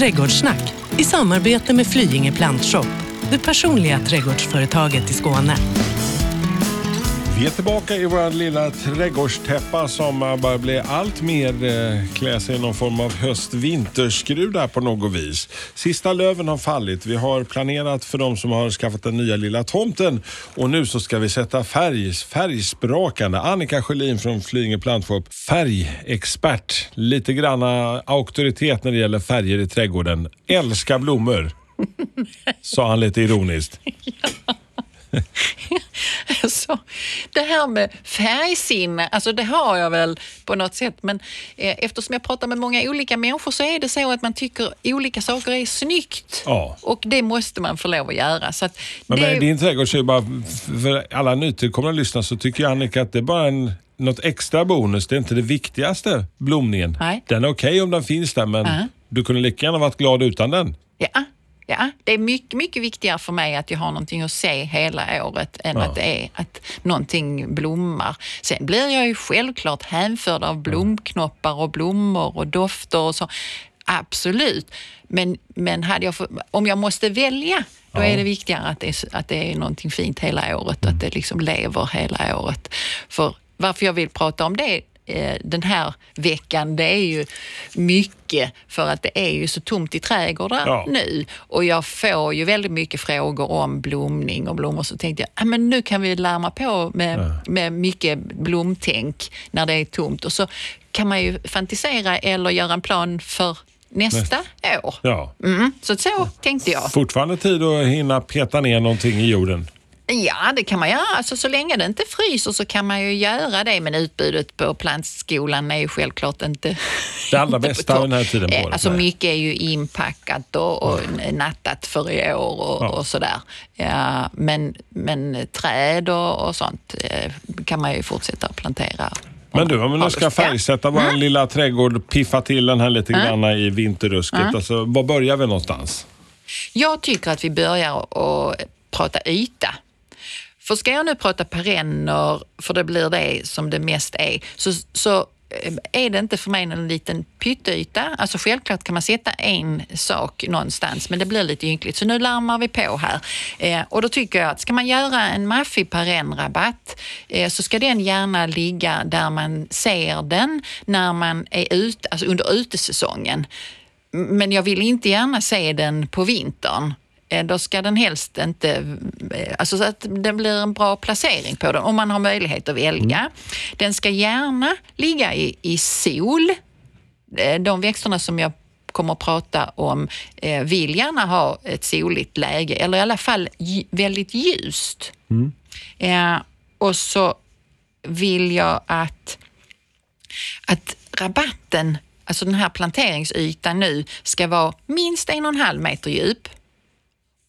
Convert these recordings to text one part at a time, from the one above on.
Trädgårdssnack i samarbete med Flyinge Plantshop, det personliga trädgårdsföretaget i Skåne. Vi är tillbaka i vår lilla trädgårdstäppa som börjar bli allt mer eh, klä sig i någon form av höst-vinterskrud där på något vis. Sista löven har fallit. Vi har planerat för de som har skaffat den nya lilla tomten och nu så ska vi sätta färg, färgsprakande. Annika Sjölin från Flyinge Plantshop, färgexpert. Lite granna auktoritet när det gäller färger i trädgården. Älskar blommor, sa han lite ironiskt. Alltså, det här med färgsinne, alltså det har jag väl på något sätt, men eh, eftersom jag pratar med många olika människor så är det så att man tycker olika saker är snyggt. Ja. Och det måste man få lov att göra. Så att Men det, med din trädgård så är det bara, för alla nytillkomna lyssnare så tycker jag Annika att det är bara en, något extra bonus. Det är inte det viktigaste, blomningen. Nej. Den är okej om den finns där men Ja. du kunde lika gärna varit glad utan den. Ja, ja, det är mycket, mycket viktigare för mig att jag har någonting att se hela året än Ja. att det är att någonting blommar. Sen blir jag ju självklart hänförd av blomknoppar och blommor och dofter och så. Absolut. Men, men hade jag få, om jag måste välja, då är det viktigare att det är, att det är någonting fint hela året och att det liksom lever hela året. För varför jag vill prata om det den här veckan, det är ju mycket för att det är ju så tomt i trädgårdar Ja. nu och jag får ju väldigt mycket frågor om blomning och blommor så tänkte jag, ah, men nu kan vi larma på med, med mycket blomtänk när det är tomt och så kan man ju fantisera eller göra en plan för nästa år. Ja. Mm, så så tänkte jag. Fortfarande tid att hinna peta ner någonting i jorden. Ja, det kan man göra. Alltså, så länge det inte fryser så kan man ju göra det. Men utbudet på plantskolan är ju självklart inte... Det allra inte bästa den här tiden på Eh, året, Alltså mycket är ju inpackat och, och nattat för i år och, Ja. och sådär. Ja, men, men träd och, och sånt eh, kan man ju fortsätta att plantera. Men du, om vi nu Ja, ska ja. färgsätta vår lilla trädgård, piffa till den här lite grann i vinterrusket. Alltså, var börjar vi någonstans? Jag tycker att vi börjar att prata yta. För ska jag nu prata perenner, för det blir det som det mest är, så, så eh, är det inte för mig någon liten pytteyta. Alltså självklart kan man sätta en sak någonstans, men det blir lite ynkligt. Så nu larmar vi på här. Eh, och då tycker jag att ska man göra en maffig perennrabatt eh, så ska den gärna ligga där man ser den när man är ute, alltså under utesäsongen. Men jag vill inte gärna se den på vintern. Eh, Då ska den helst inte... eh, Alltså så att det blir en bra placering på den, om man har möjlighet att välja. Den ska gärna ligga i, i sol. Eh, De växterna som jag kommer att prata om vill gärna ha ett soligt läge, eller i alla fall väldigt ljust. Eh, och så vill jag att att rabatten, alltså den här planteringsytan nu, ska vara minst en och en halv meter djup.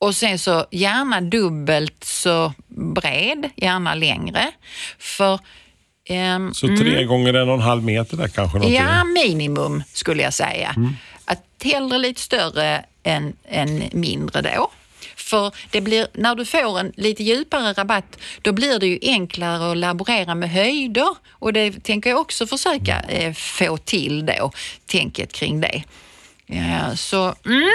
Och sen så gärna dubbelt så bred, gärna längre. För ehm, Så tre gånger en och en halv meter där kanske? Någonting. Ja, minimum skulle jag säga. Att hellre lite större än, än mindre då. För det blir, när du får en lite djupare rabatt, då blir det ju enklare att laborera med höjder. Och det tänker jag också försöka eh, få till då, tänket kring det. Ja, så, mm,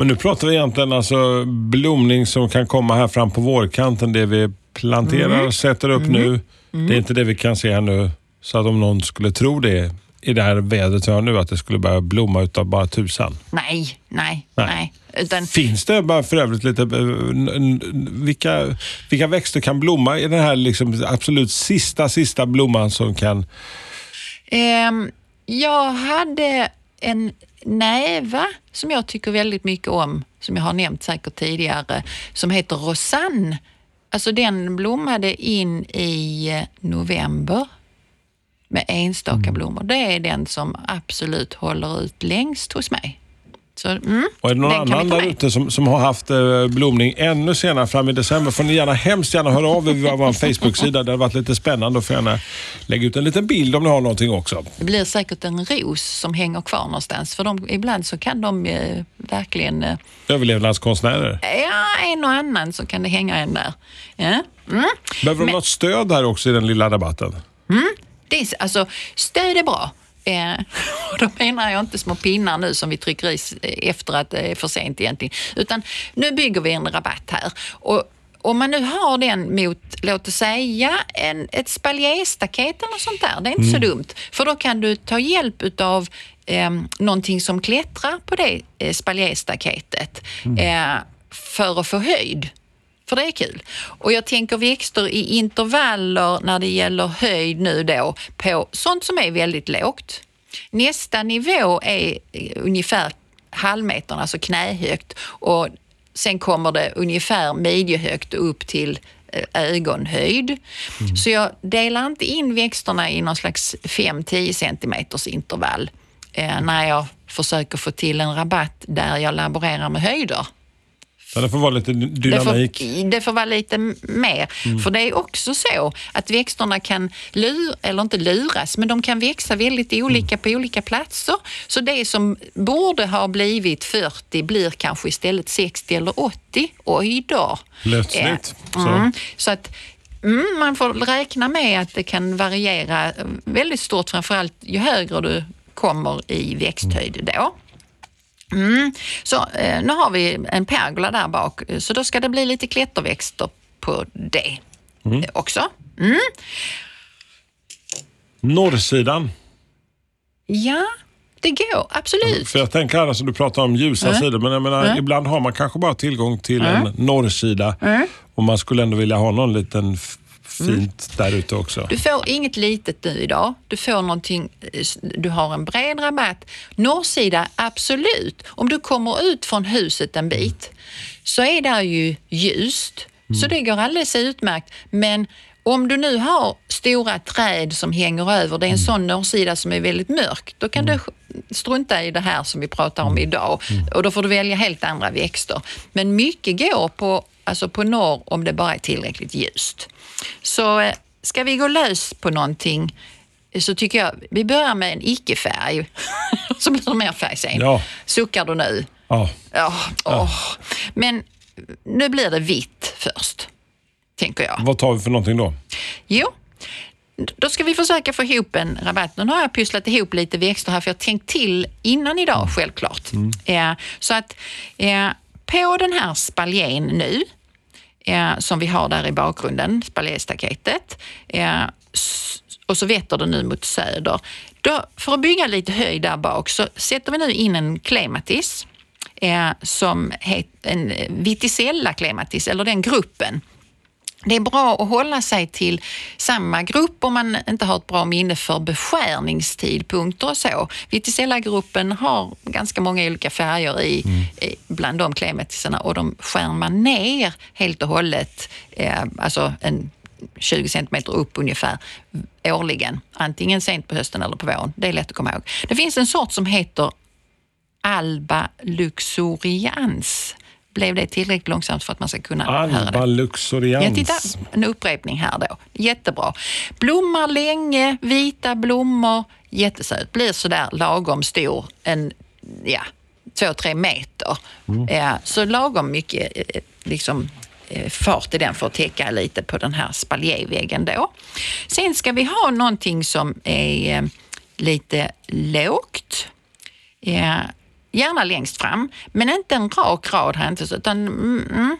Men nu pratar vi egentligen alltså blomning som kan komma här fram på vårkanten. Det vi planterar Mm. sätter upp nu. Det är inte det vi kan se här nu. Så att om någon skulle tro det i det här vädret vi har nu, att det skulle börja blomma utav bara tusan. nej, nej, Nej. nej. Utan, Finns det bara för övrigt lite, eh, vilka, vilka växter kan blomma i den här liksom absolut sista, sista blomman som kan... Ehm, jag hade en näva som jag tycker väldigt mycket om, som jag har nämnt säkert tidigare, som heter Rosanne. Alltså den blommade in i eh, november med enstaka blommor. Det är den som absolut håller ut längst hos mig. Så, mm, Och är det någon annan där ute som, som har haft eh, blomning ännu senare fram i december får ni gärna hemskt gärna höra av er via vår Facebook-sida. Det har varit lite spännande och får gärna lägga ut en liten bild om ni har någonting också. Det blir säkert en ros som hänger kvar någonstans, för de, ibland så kan de eh, verkligen eh, Överlevnadskonstnärer. Ja, en och annan så kan det hänga en där. Ja. Mm. Behöver de Men- något stöd här också i den lilla rabatten? Det är, alltså, stöd är bra. Eh, och då menar jag inte små pinnar nu som vi trycker i s- efter att det är för sent egentligen. Utan nu bygger vi en rabatt här. Och om man nu har den mot, låt oss säga, en, ett spaljéstaket eller sånt där. Det är inte så dumt. För då kan du ta hjälp av eh, någonting som klättrar på det eh, spaljéstaketet eh, för att få höjd. För det är kul. Och jag tänker växter i intervaller när det gäller höjd nu då på sånt som är väldigt lågt. Nästa nivå är eh, ungefär halvmetern, alltså knähögt och sen kommer det ungefär midjehögt upp till eh, ögonhöjd. Så jag delar inte in växterna i någon slags 5-10 centimeters intervall eh, när jag försöker få till en rabatt där jag laborerar med höjder. Ja, det får vara lite dynamik. Det får, det får vara lite mer. För det är också så att växterna kan lura, eller inte luras, men de kan växa väldigt olika på olika platser. Så det som borde ha blivit 40 blir kanske istället 60 eller 80. Oj då. Plötsligt. Ja. Så. Mm. Så att mm, man får räkna med att det kan variera väldigt stort, framförallt ju högre du kommer i växthöjd då. Mm. Så eh, nu har vi en pergola där bak, eh, så då ska det bli lite klätterväxter på det eh, också. Norrsidan. Ja, det går absolut. För jag tänker annars, du pratar om ljusa sidor, men jag menar, ibland har man kanske bara tillgång till en norrsida och man skulle ändå vilja ha någon liten f- fint där ute också. Du får inget litet nu idag. Du får någonting, eh, du har en bred rabatt. Norrsida, absolut. Om du kommer ut från huset en bit så är där ju ljust. Så det går alldeles utmärkt. Men om du nu har stora träd som hänger över, det är en sån norrsida som är väldigt mörk, då kan du strunta i det här som vi pratar om idag och då får du välja helt andra växter. Men mycket går på, alltså på norr om det bara är tillräckligt ljust. Så eh, ska vi gå lös på någonting eh, så tycker jag vi börjar med en icke-färg. så blir det mer färg sen. Ja. Suckar du nu? Ja. Ja, åh. Men nu blir det vitt först, tänker jag. Vad tar vi för någonting då? Jo, då ska vi försöka få ihop en rabatt. Nu har jag pysslat ihop lite växter här för jag har tänkt till innan idag självklart. Eh, så att eh, på den här spaljén nu, eh, som vi har där i bakgrunden, spaljéstaketet, eh, och så vetter det nu mot söder. Då, för att bygga lite höjd där bak så sätter vi nu in en klematis eh, som heter en eh, Viticella klematis, eller den gruppen. Det är bra att hålla sig till samma grupp om man inte har ett bra minne för beskärningstidpunkter och så. Viticella-gruppen har ganska många olika färger i, i bland de klematisarna och de skär man ner helt och hållet, eh, alltså en 20 centimeter upp ungefär årligen. Antingen sent på hösten eller på våren. Det är lätt att komma ihåg. Det finns en sort som heter Alba luxurians. Blev det tillräckligt långsamt för att man ska kunna höra det? Alba luxurians. Ja, titta, en upprepning här då. Jättebra. Blommar länge, vita blommor, jättesöt. Blir sådär lagom stor, en, ja, två, tre meter. Ja, så lagom mycket eh, liksom, eh, fart i den för att täcka lite på den här spaljéväggen då. Sen ska vi ha någonting som är eh, lite lågt. Gärna längst fram, men inte en rak rad här inte, utan mm, mm,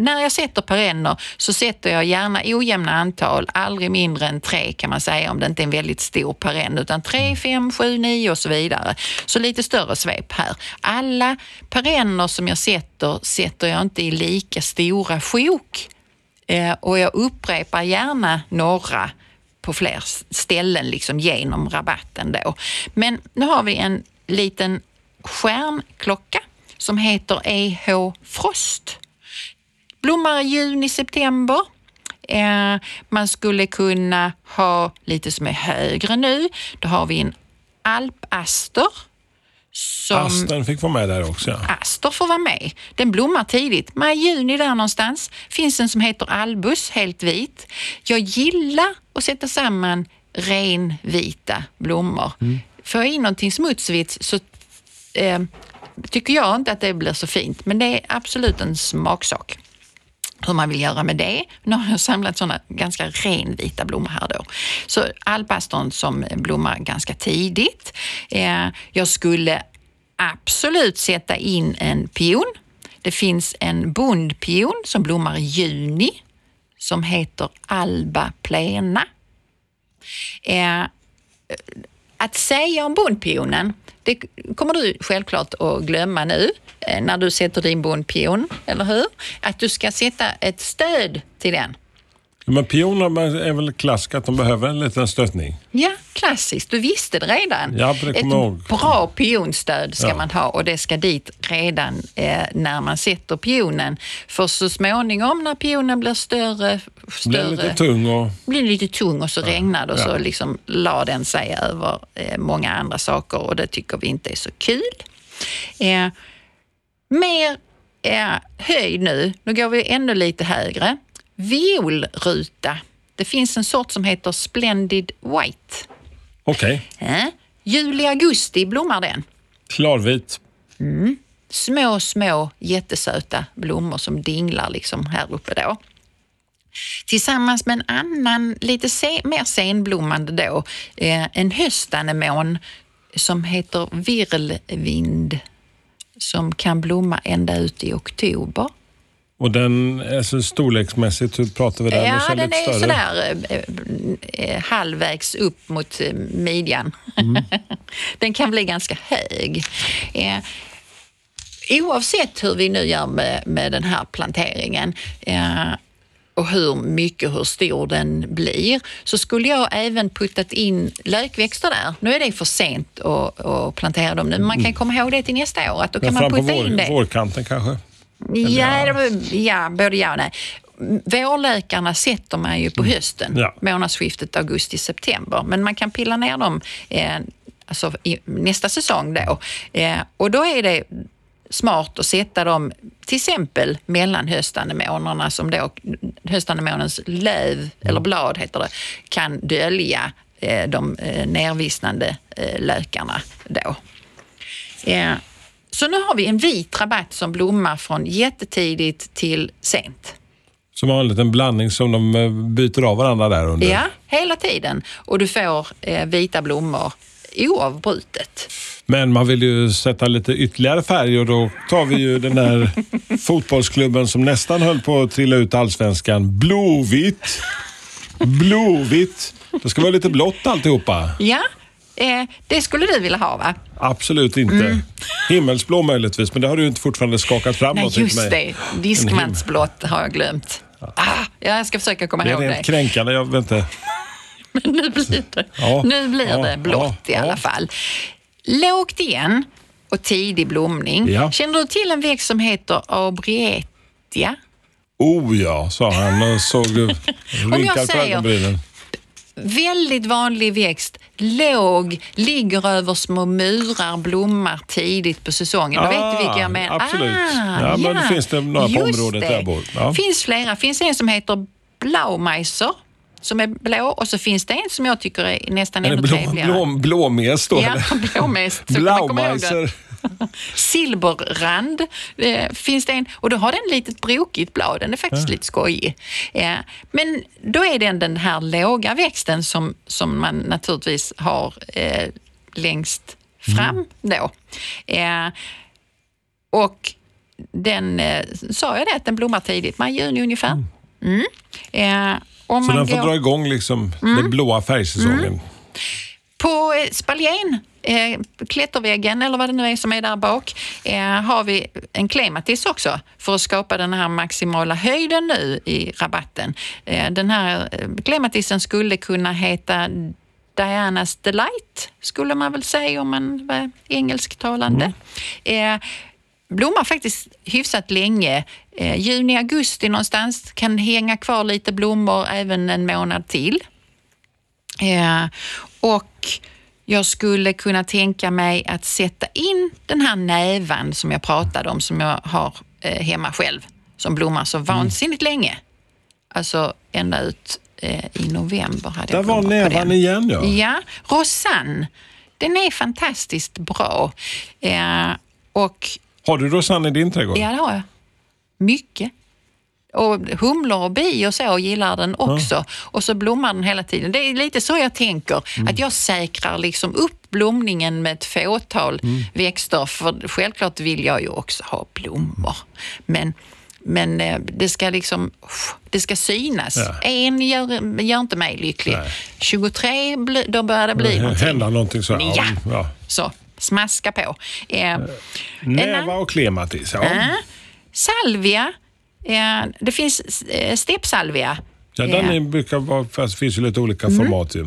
när jag sätter perenner så sätter jag gärna ojämna antal, aldrig mindre än tre kan man säga om det inte är en väldigt stor perenn, utan tre, fem, sju, nio och så vidare. Så lite större svep här. Alla perenner som jag sätter, sätter jag inte i lika stora sjok. Eh, och jag upprepar gärna några på fler ställen liksom genom rabatten då. Men nu har vi en liten stjärnklocka som heter EH Frost. Blommar i juni, september. Eh, man skulle kunna ha lite som är högre nu. Då har vi en alpaster. Som Asten fick vara med där också. Ja. Aster får vara med. Den blommar tidigt, maj, juni där någonstans. Finns en som heter albus, helt vit. Jag gillar att sätta samman renvita blommor. Får jag in någonting smutsvitt så eh, tycker jag inte att det blir så fint, men det är absolut en smaksak. hur man vill göra med det. Nu har jag samlat sådana ganska renvita blommor här då. Så alpastorn som blommar ganska tidigt. Eh, jag skulle absolut sätta in en pion. Det finns en bondpion som blommar i juni som heter Alba plena. Eh, att säga om bondpionen, det kommer du självklart att glömma nu eh, när du sätter din bondpion, eller hur? Att du ska sätta ett stöd till den. Men pioner är väl klassiskt att de behöver en liten stöttning? Ja, klassiskt. Du visste det redan. Ja, det Ett ihåg. bra pionstöd ska Ja. man ha och det ska dit redan eh, när man sätter pionen. För så småningom när pionen blir större, Blir större lite tung och... blir lite tung och så regnar det och Ja. så liksom la den sig över eh, många andra saker och det tycker vi inte är så kul. Eh, mer eh, höjd nu, nu går vi ännu lite högre. Violruta. Det finns en sort som heter Splendid White. Okej, Eh? Juli, augusti blommar den. klarvit. Små, små jättesöta blommor som dinglar liksom här uppe då. Tillsammans med en annan, lite se, mer senblommande då, eh, en höstanemon som heter virlvind som kan blomma ända ut i oktober. Och den, alltså storleksmässigt, hur pratar vi där? Ja, den lite är större. sådär eh, eh, halvvägs upp mot eh, midjan. Mm. den kan bli ganska hög. Eh, oavsett hur vi nu gör med, med den här planteringen eh, och hur mycket, hur stor den blir, så skulle jag även puttat in lökväxter där. Nu är det för sent att, att plantera dem nu, men man kan komma ihåg det till nästa år, att då kan man putta in vår, det. vårkanten kanske? Ja, det var, ja, både ja och nej. Vårlökarna sätter man ju på hösten, Ja. månadsskiftet augusti-september. Men man kan pilla ner dem eh, alltså i nästa säsong då. Eh, och då är det smart att sätta dem till exempel mellan höstanemonerna som då höstanemonens löv, eller blad heter det, kan dölja eh, de eh, nervissnande eh, lökarna då. Så nu har vi en vit rabatt som blommar från jättetidigt till sent. Som har en liten blandning som de eh, byter av varandra där under. Ja, hela tiden. Och du får eh, vita blommor oavbrutet. Men man vill ju sätta lite ytterligare färg och då tar vi ju den där fotbollsklubben som nästan höll på att trilla ut allsvenskan. Blåvitt. Blåvitt. Det ska vara lite blått alltihopa. Ja, eh, det skulle du vilja ha va? Absolut inte. Himmelsblå möjligtvis, men det har du inte fortfarande skakat fram Nej, något till just det. Diskmansblått har jag glömt. Ah, ja, jag ska försöka komma Det är ihåg rent det. kränkande. Jag vet inte. Men nu blir det, Ja, nu blir ja, det blått i alla fall. Lågt igen och tidig blomning. Känner du till en växt som heter abrietia? Oh ja, sa han och såg rynkad på ögonbrynen. Väldigt vanlig växt, låg, ligger över små murar, blommar tidigt på säsongen. Då vet du vilka jag menar. Ah, absolut. Ah, Ja, men det finns det några på just området där jag bor. Ja. finns flera. finns en som heter Blaumeiser som är blå och så finns det en som jag tycker är nästan Är det ännu blå, trevligare. blå, blåmes då? Ja, blåmest. Det. Blaumeiser. Silberrand eh, finns det en och då har den litet brokigt blad. Den är faktiskt lite skojig. Eh, men då är den den här låga växten som, som man naturligtvis har eh, längst fram då. Eh, och den, eh, sa jag det, att den blommar tidigt, maj, juni ungefär. Mm. Om Så man den får går- dra igång liksom Mm. den blåa färgsäsongen. På eh, spaljén, eh, klätterväggen eller vad det nu är som är där bak, eh, har vi en klematis också för att skapa den här maximala höjden nu i rabatten. Eh, den här eh, klematisen skulle kunna heta Dianas Delight, skulle man väl säga om man var engelsktalande. Eh, blommar faktiskt hyfsat länge. Eh, juni, augusti någonstans. Kan hänga kvar lite blommor även en månad till. Eh, och jag skulle kunna tänka mig att sätta in den här nävan som jag pratade om, som jag har eh, hemma själv, som blommar så vansinnigt länge. Alltså ända ut eh, i november hade Där jag var nävan igen ja. Ja, Rosanne. Den är fantastiskt bra. Eh, och Har du rosanne i din trädgård? ja, det har jag. Mycket. Och humlor och bi och så gillar den också. Och så blommar den hela tiden. Det är lite så jag tänker, Mm. att jag säkrar liksom upp blomningen med ett fåtal Mm. växter. För självklart vill jag ju också ha blommor. Men, men eh, det ska liksom det ska synas. Ja. En gör, gör inte mig lycklig. Nej. 23, bli, då börjar det bli någonting. Hända någonting så. Ja. ja. Så, smaska på. Eh, Näva och klematis. Ja. eh, salvia. Eh, det finns eh, steppsalvia. Ja, den Eh, är, brukar vara, fast det finns ju lite olika format ju.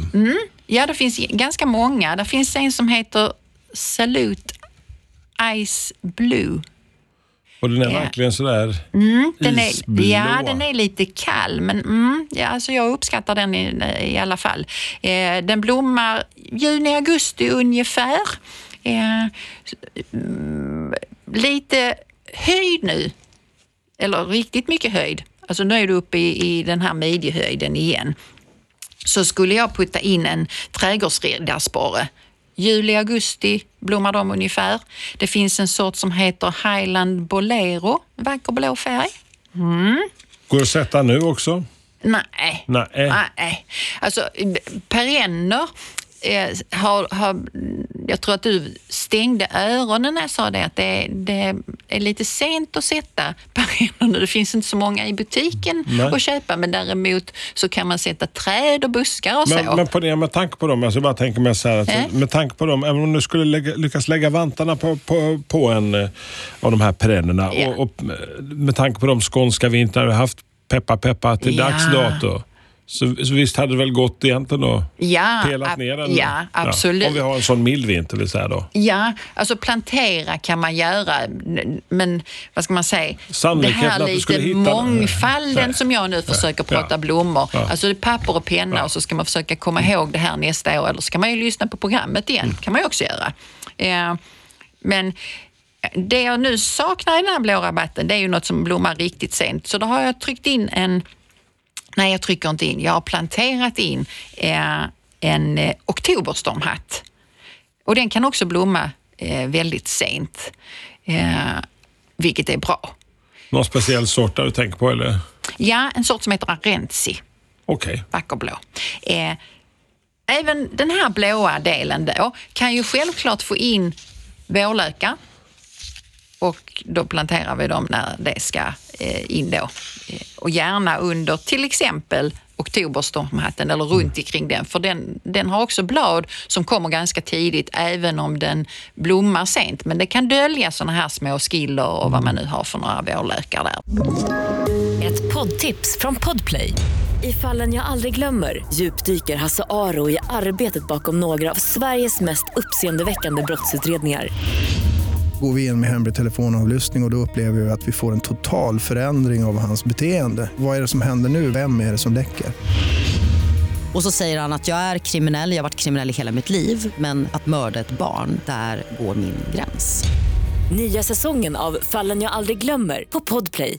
Ja, det finns ganska många. Det finns en som heter Salute Ice Blue. Och den är Ja. verkligen sådär Den isblå. är, ja, den är lite kall, men mm, ja, alltså jag uppskattar den i, i alla fall. Eh, den blommar juni, augusti ungefär. Eh, mm, lite höjd nu, eller riktigt mycket höjd. Alltså nu är du uppe i, i den här midjehöjden igen. Så skulle jag putta in en trädgårdsriddarsporre. Juli, augusti blommar de ungefär. Det finns en sort som heter Highland Bolero, vacker blå färg. Går det att sätta nu också? Nej. Nej. Nej. Alltså perenner eh, har, har, jag tror att du stängde öronen när jag sa det, att det, det är lite sent att sätta perenner nu. Det finns inte så många i butiken Nej. att köpa, men däremot så kan man sätta träd och buskar och så. Men, men på det, med tanke på dem, alltså bara tänker mig så här, att, Eh? med tanke på dem, även om du skulle lägga, lyckas lägga vantarna på, på, på en eh, av de här perennerna Ja. och, och med tanke på de skånska vintrarna vi har haft, peppa peppa till Ja. dags dato. Så, så visst hade det väl gått egentligen att Ja, pelat ner den? ja, absolut. om vi har en sån mild vinter vill säga då. Ja, alltså plantera kan man göra, men vad ska man säga? Det Sannolikheten här att du skulle lite hitta den. mångfalden Nej. som jag nu försöker Ja. prata blommor. Ja. Alltså det är papper och penna och så ska man försöka komma ihåg det här nästa år eller så kan man ju lyssna på programmet igen. Mm. kan man ju också göra. Eh, men det jag nu saknar i den här blå rabatten det är ju något som blommar riktigt sent. Så då har jag tryckt in en Nej, jag trycker inte in. Jag har planterat in eh, en eh, oktoberstormhatt. Och den kan också blomma eh, väldigt sent, eh, vilket är bra. Någon speciell sort där du tänker på eller? Ja, en sort som heter Arensi, Okej. vacker blå. Eh, även den här blåa delen då kan ju självklart få in vårlökar och då planterar vi dem när det ska eh, in då. Och gärna under till exempel oktoberstormhatten eller runt omkring den, för den, den har också blad som kommer ganska tidigt även om den blommar sent. Men det kan dölja såna här små skiller och vad man nu har för några vårlökar där. Ett poddtips från Podplay. I fallen jag aldrig glömmer djupdyker Hasse Aro i arbetet bakom några av Sveriges mest uppseendeväckande brottsutredningar. Går vi in med hemlig telefonavlyssning och, och då upplever vi att vi får en total förändring av hans beteende. Vad är det som händer nu? Vem är det som läcker? Och så säger han att jag är kriminell, jag har varit kriminell i hela mitt liv men att mörda ett barn, där går min gräns. Nya säsongen av Fallen jag aldrig glömmer på Podplay.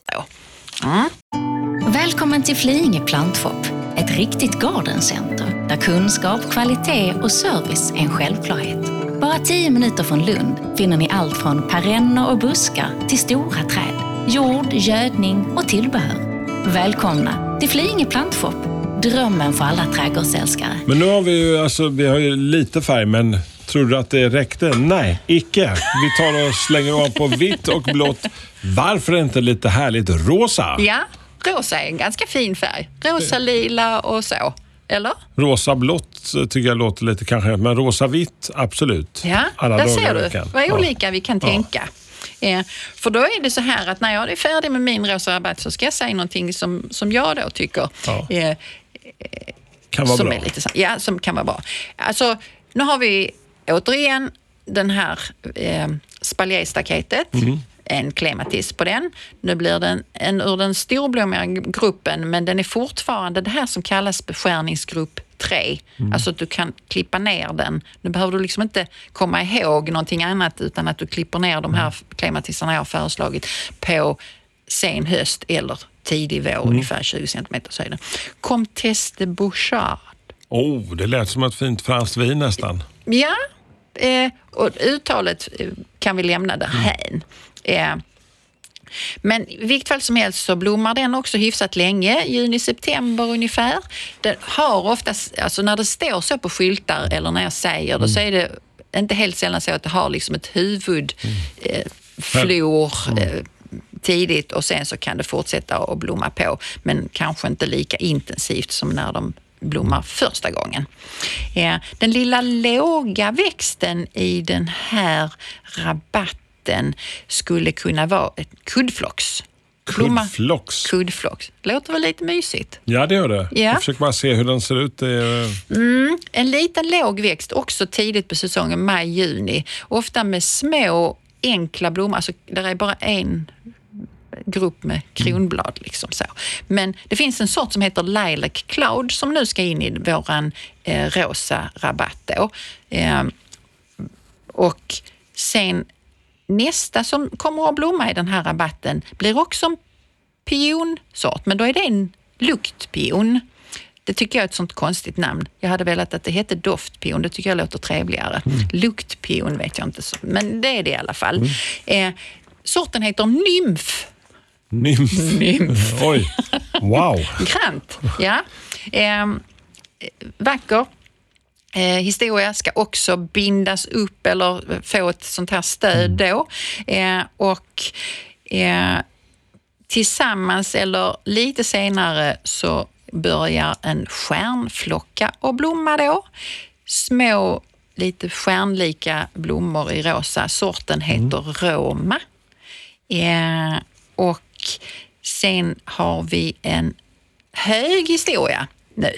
Välkommen till Flyinge Plantshop, ett riktigt gardencenter där kunskap, kvalitet och service är en självklarhet. Bara 10 minuter från Lund finner ni allt från perenner och buskar till stora träd, jord, gödning och tillbehör. Välkomna till Flyinge Plantshop, drömmen för alla trädgårdsälskare. Men nu har vi ju, alltså, vi har ju lite färg, men tror du att det räckte? Nej, icke. Vi tar och slänger av på vitt och blått. Varför inte lite härligt rosa? Ja, rosa är en ganska fin färg. Rosa, lila och så. Eller? Rosa-blått tycker jag låter lite kanske, men rosa-vitt, absolut. Ja, Alla där ser du vad Ja. olika vi kan tänka. Eh, för då är det så här att när jag är färdig med min rosa rabatt så ska jag säga någonting som, som jag då tycker Ja. eh, Kan vara som bra. är lite ja, som kan vara bra. Alltså, nu har vi återigen den här eh, spaljéstaketet. Mm. En klematis på den. Nu blir den en ur den storblommiga gruppen men den är fortfarande det här som kallas beskärningsgrupp 3. Mm. Alltså att du kan klippa ner den. Nu behöver du liksom inte komma ihåg någonting annat utan att du klipper ner de här klematisarna jag har föreslagit på sen höst eller tidig vår, Mm. ungefär 20 centimeter höjden. Comtesse de Bouchard. Oh, det lät som ett fint franskt vin nästan. Ja, eh, och uttalet eh, kan vi lämna därhän. Eh, Men i vilket fall som helst så blommar den också hyfsat länge, juni-september ungefär. Den har oftast, alltså när det står så på skyltar eller när jag säger det så är det inte helt sällan så att det har liksom ett huvud, eh, flor, eh, tidigt och sen så kan det fortsätta att blomma på men kanske inte lika intensivt som när de blommar första gången. Ja, den lilla låga växten i den här rabatten skulle kunna vara ett kuddflox. Kuddflox. Kuddflox. Låter väl lite mysigt? Ja, det gör det. Ja. Jag försöker bara se hur den ser ut. Är, En liten låg växt, också tidigt på säsongen, maj-juni. Ofta med små enkla blommor, alltså där är bara en grupp med kronblad. Liksom så. Men det finns en sort som heter Lilac Cloud som nu ska in i våran eh, rosa rabatt. Då. Eh, och sen nästa som kommer att blomma i den här rabatten blir också en pionsort, men då är det en luktpion. Det tycker jag är ett sånt konstigt namn. Jag hade velat att det hette doftpion, det tycker jag låter trevligare. Luktpion vet jag inte, men det är det i alla fall. Eh, sorten heter nymf. nymf. Nymf. Oj, wow. Grant, ja. Eh, vacker eh, historia ska också bindas upp eller få ett sånt här stöd då. Eh, och eh, tillsammans eller lite senare så börjar en stjärnflocka att blomma då. Små, lite stjärnlika blommor i rosa. Sorten heter Roma. Eh, och sen har vi en hög historia nu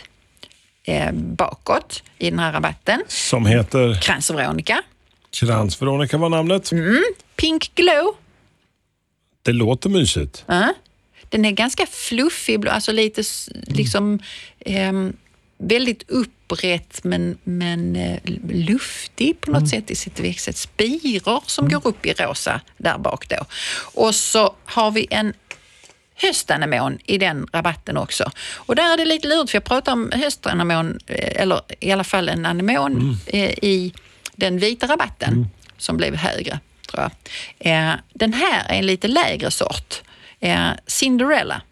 eh, bakåt i den här rabatten. Som heter Krans-Veronica, Krans-Veronica var namnet. Pink Glow. Det låter mysigt. Ja. Den är ganska fluffig, alltså lite liksom ehm, väldigt upprätt men, men eh, luftig på något sätt i sitt växtsätt. Spirar som går upp i rosa där bak då. Och så har vi en höstanemon i den rabatten också. Och där är det lite lurigt för jag pratar om höstanemon, eh, eller i alla fall en anemon eh, i den vita rabatten som blev högre. Tror jag. Eh, Den här är en lite lägre sort. Cinderella.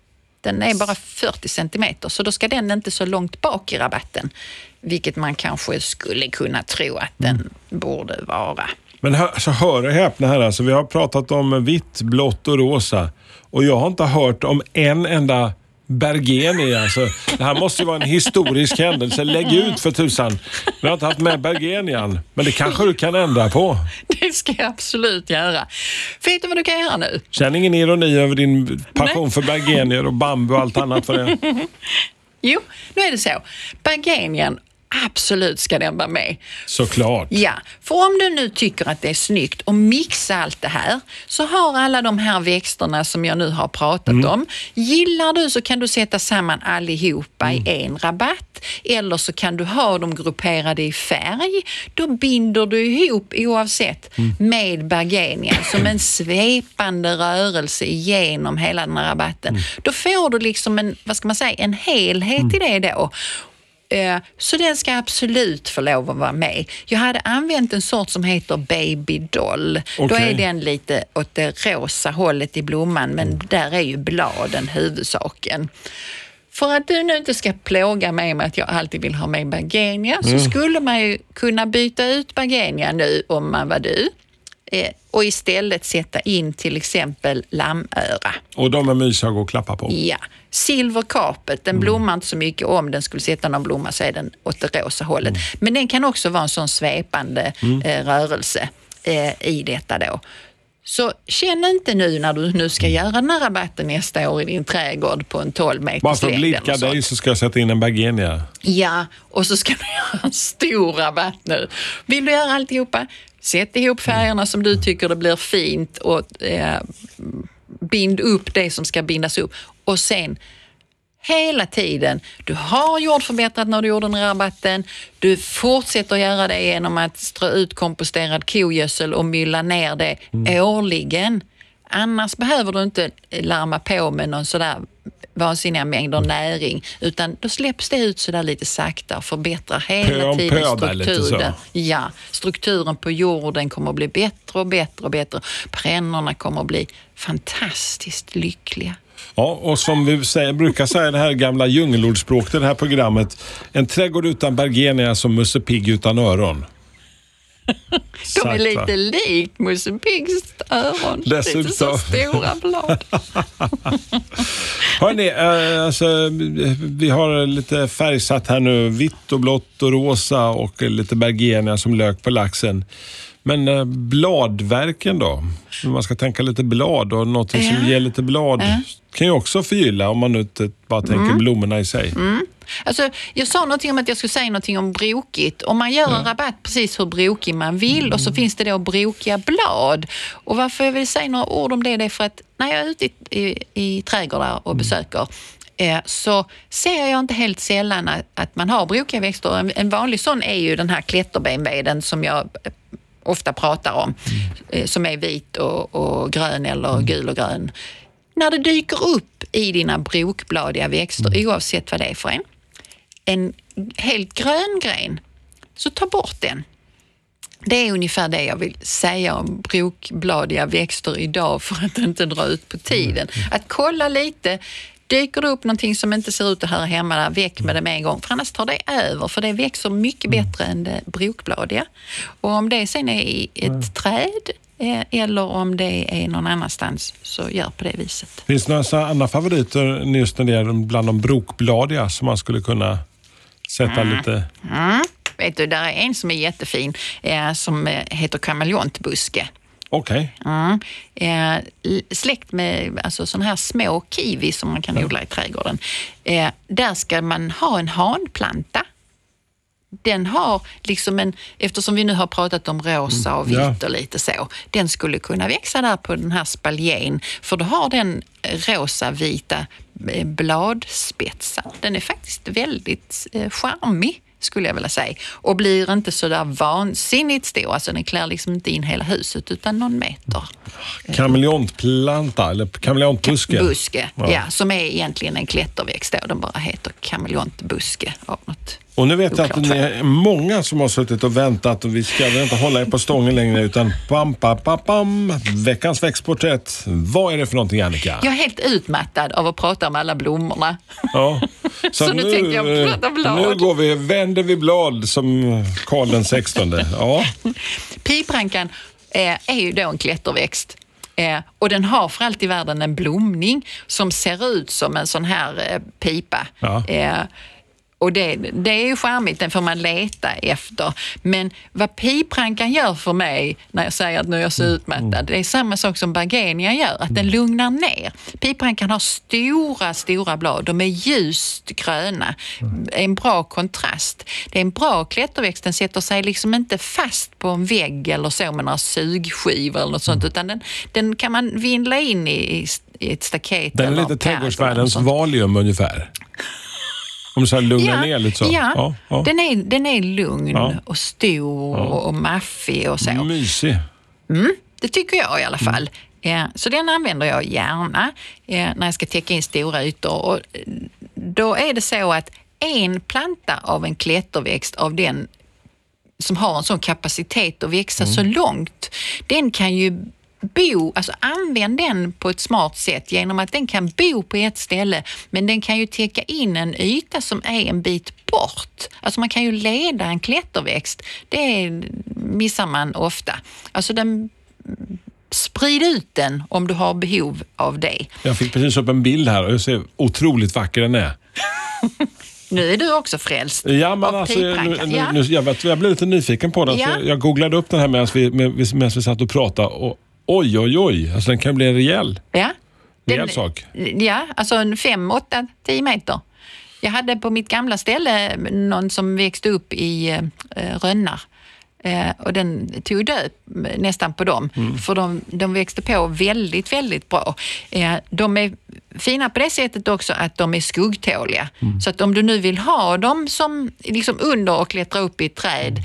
Den är bara 40 centimeter så då ska den inte så långt bak i rabatten. Vilket man kanske skulle kunna tro att den borde vara. Men hör, så hör och häpna här, alltså, vi har pratat om vitt, blått och rosa. Och jag har inte hört om en enda Bergeni. Alltså, det här måste ju vara en historisk händelse. Lägg ut för tusan. Vi har inte haft med Bergenian, men det kanske du kan ändra på. Det ska jag absolut göra. Vet du vad du kan göra nu? Känn ingen ironi över din passion för bergenier och bambu och allt annat för det. Jo, nu är det så. Bergenian, absolut ska den vara med. Såklart. Ja, för om du nu tycker att det är snyggt att mixa allt det här så har alla de här växterna som jag nu har pratat om. Gillar du så kan du sätta samman allihopa i en rabatt eller så kan du ha dem grupperade i färg. Då binder du ihop oavsett med bergenian som en svepande rörelse igenom hela den här rabatten. Då får du liksom en, vad ska man säga, en helhet i det då. Eh, Så den ska absolut få lov att vara med. Jag hade använt en sort som heter Baby Doll. Då Okej. är den lite åt det rosa hållet i blomman, men där är ju bladen huvudsaken. För att du nu inte ska plåga mig med att jag alltid vill ha med bergenia så skulle man ju kunna byta ut bergenia nu om man var du och istället sätta in till exempel lammöra. Och de är mysiga att klappa på. Ja, silverkapet, den blommar inte så mycket om den skulle sätta någon blomma så är den åt det rosa hållet. Men den kan också vara en sån svepande eh, rörelse eh, i detta då. Så känn inte nu när du nu ska göra den här rabatten nästa år i din trädgård på en 12 meters Bara för att blidka dig så ska jag sätta in en bergenia. Ja, och så ska du göra en stor rabatt nu. Vill du göra alltihopa? Sätt ihop färgerna som du tycker det blir fint och eh, bind upp det som ska bindas upp. Och sen hela tiden, du har jordförbättrat när du gjorde den rabatten. Du fortsätter göra det genom att strö ut komposterad kogödsel och mylla ner det årligen. Annars behöver du inte larma på med någon sådär vansinniga mängder näring, utan då släpps det ut sådär lite sakta och förbättrar hela Pö tiden så. strukturen. Ja, strukturen på jorden kommer att bli bättre och bättre och bättre. Perennerna kommer att bli fantastiskt lyckliga. Ja, och som vi säger, brukar säga det här gamla djungelordspråket i det här programmet. En trädgård utan bergen är som Musse Pigg utan öron. De är va? lite likt Musse Piggs öron. Lite så Dessutom. stora blad. Hörrni, eh, alltså, vi har lite färgsatt här nu. Vitt och blått och rosa och lite bergenia som lök på laxen. Men eh, bladverken då? Man ska tänka lite blad och någonting som Ja. ger lite blad kan ju också förgylla om man nu inte bara tänker Mm. blommorna i sig. Alltså, jag sa någonting om att jag skulle säga någonting om brokigt. Om man gör en rabatt precis hur brokig man vill och så finns det då brokiga blad. Och varför jag vill säga några ord om det, det är för att när jag är ute i, i, i trädgårdar och besöker eh, så ser jag inte helt sällan att, man har brokiga växter. En, en vanlig sån är ju den här klätterbenveden som jag eh, ofta pratar om, eh, som är vit och, och grön eller gul och grön. När det dyker upp i dina brokbladiga växter, oavsett vad det är för en, en helt grön gren, så ta bort den. Det är ungefär det jag vill säga om brokbladiga växter idag för att inte dra ut på tiden. Att kolla lite, dyker det upp någonting som inte ser ut att höra hemma där, väck med det med en gång. För annars tar det över, för det växer mycket bättre än det brokbladiga. Och om det sen är i ett träd eh, eller om det är någon annanstans, så gör på det viset. Finns det några andra favoriter just när det är bland de brokbladiga som man skulle kunna sätta lite... Vet du, där är en som är jättefin eh, som eh, heter kameleontbuske. Okej. Mm. Eh, släkt med alltså, sådana här små kiwi som man kan odla i trädgården. Eh, där ska man ha en hanplanta. Den har liksom en, eftersom vi nu har pratat om rosa och vitt Ja. och lite så, den skulle kunna växa där på den här spaljen för då har den rosa-vita eh, bladspetsar. Den är faktiskt väldigt eh, charmig skulle jag vilja säga och blir inte så där vansinnigt stor. Alltså den klär liksom inte in hela huset utan någon meter. Kameleontplanta eller kameleontbuske. Buske, Ja. ja. som är egentligen en klätterväxt då. Den bara heter kameleontbuske av något. Och nu vet jag att ni är många som har suttit och väntat och vi ska väl inte hålla er på stången längre utan pam, pam, pam, pam. Veckans växtporträtt. Vad är det för någonting Annika? Jag är helt utmattad av att prata om alla blommorna. Ja. Så nu tänker jag prata blad. Nu går vi, vänder vi blad som Karl den 16. Ja. Piprankan eh, är ju då en klätterväxt. Eh, och den har för allt i världen en blomning som ser ut som en sån här eh, pipa. Ja. Eh, och det, det är ju charmigt, den får man leta efter. Men vad piprankan gör för mig när jag säger att nu är jag så utmattad, det är samma sak som bergenia gör, att den lugnar ner. Piprankan har stora, stora blad. De är ljust gröna. En bra kontrast. Det är en bra klätterväxt. Den sätter sig liksom inte fast på en vägg eller så med några sugskivor eller något sånt, utan den, den kan man vindla in i, i ett staket. Den är lite trädgårdsvärldens valium ungefär. Om så här lugnar ner lite så. Ja, Ja, ja. Den, är, den är lugn Ja. och stor och maffig och så. Mysig. Det tycker jag i alla fall. Ja, så den använder jag gärna när jag ska täcka in stora ytor. Och eh, då är det så att en planta av en klätterväxt av den som har en sån kapacitet att växa så långt, den kan ju bo, alltså använd den på ett smart sätt genom att den kan bo på ett ställe men den kan ju täcka in en yta som är en bit bort. Alltså man kan ju leda en klätterväxt. Det missar man ofta. Alltså den, sprid ut den om du har behov av det. Jag fick precis upp en bild här och jag ser otroligt vacker den är. Nu är du också frälst Ja, men av alltså, nu, nu, Ja. nu, jag, vet, jag blev lite nyfiken på den Ja. så jag googlade upp den här medan vi, med, vi satt och pratade och oj, oj, oj. Alltså den kan bli en rejäl, Ja. rejäl sak. Ja, alltså en fem, åtta, tio meter. Jag hade på mitt gamla ställe någon som växte upp i eh, rönnar. Eh, och den tog död nästan på dem, Mm. för de, de växte på väldigt, väldigt bra. Eh, de är fina på det sättet också att de är skuggtåliga. Så att om du nu vill ha dem som liksom under och klättra upp i ett träd,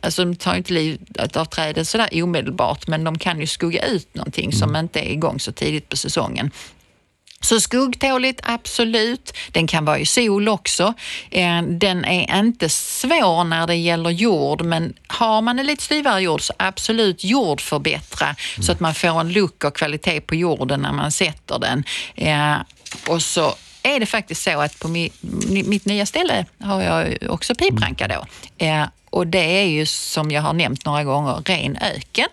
alltså de tar inte livet av trädet sådär omedelbart, men de kan ju skugga ut någonting som inte är igång så tidigt på säsongen. Så skuggtåligt, absolut. Den kan vara i sol också. Eh, den är inte svår när det gäller jord, men har man en lite styvare jord så absolut jordförbättra så att man får en look och kvalitet på jorden när man sätter den. Eh, och så är det faktiskt så att på mitt nya ställe har jag också pipranka då. Eh, och det är ju som jag har nämnt några gånger ren öken.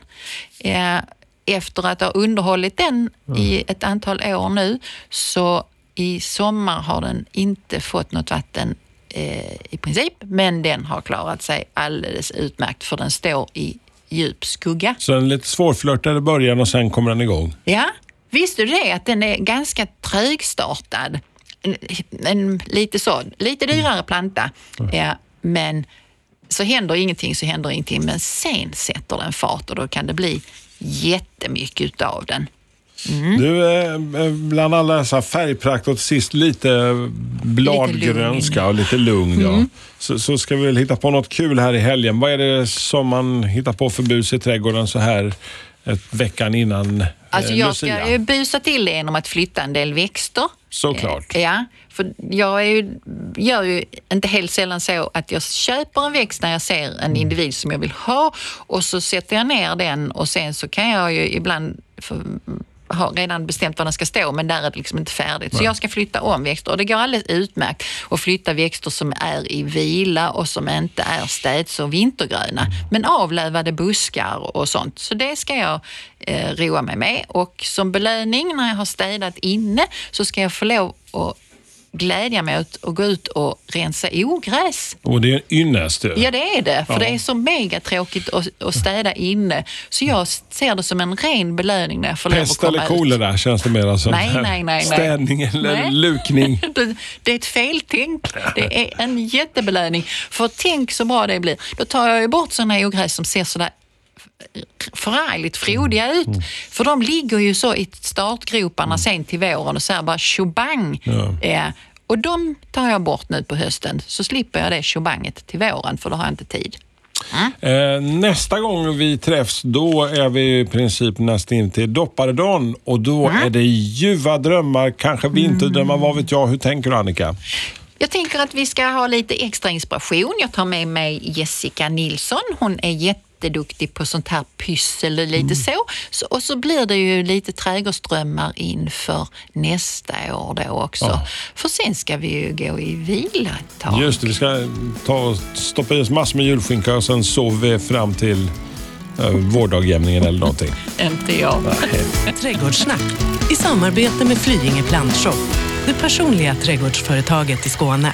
Efter att ha underhållit den i ett antal år nu så i sommar har den inte fått något vatten eh, i princip, men den har klarat sig alldeles utmärkt för den står i djup skugga. Så en lite svårflörtad i början och sen kommer den igång. Ja, visste du det att den är ganska trögstartad? En, en, lite så, lite dyrare planta, ja, men så händer ingenting så händer ingenting. Men sen sätter den fart och då kan det bli jättemycket utav den. Du, eh, bland alla dessa färgprakt och sist lite bladgrönska och lite lugn. Ja. Så, så ska vi väl hitta på något kul här i helgen. Vad är det som man hittar på för bus i trädgården så här ett veckan innan Alltså eh, jag Lucia? ska busa till det genom att flytta en del växter. Såklart. Eh, Ja, för jag är ju, gör ju inte helt sällan så att jag köper en växt när jag ser en individ som jag vill ha och så sätter jag ner den och sen så kan jag ju ibland för, har redan bestämt var den ska stå men där är det liksom inte färdigt. Så jag ska flytta om växter och det går alldeles utmärkt att flytta växter som är i vila och som inte är städs och vintergröna. Men avlövade buskar och sånt. Så det ska jag eh, roa mig med och som belöning när jag har städat inne så ska jag få lov att glädja mig åt att gå ut och rensa ogräs. Och det är en ynnest. Ja, det är det. För Ja. det är så megatråkigt att, att städa inne. Så jag ser det som en ren belöning när jag får lov att Pest komma eller kolera känns det mer som. Nej, nej, nej, nej. Städning eller Nej. lukning. Det är ett feltänk. Det är en jättebelöning. För tänk så bra det blir. Då tar jag ju bort sådana ogräs som ser sådär förargligt frodiga ut. För de ligger ju så i startgroparna sen till våren och säger bara tjobang. Ja. Eh, och de tar jag bort nu på hösten så slipper jag det tjobanget till våren för då har jag inte tid. Eh, nästa gång vi träffs, då är vi i princip nästan till dopparedagen och då Mm. är det ljuva drömmar, kanske vinterdrömmar, vad vet jag. Hur tänker du Annika? Jag tänker att vi ska ha lite extra inspiration. Jag tar med mig Jessica Nilsson. Hon är jätteduktig på sånt här pyssel och lite så. så. Och så blir det ju lite trädgårdsdrömmar inför nästa år då också. Ja. För sen ska vi ju gå i vila ett tag. Just det, vi ska ta och stoppa i oss massor med julskinka och sen sover vi fram till uh, vårdagjämningen eller någonting. Inte jag. Trädgårdssnack i samarbete med Flyinge Plantshop, det personliga trädgårdsföretaget i Skåne.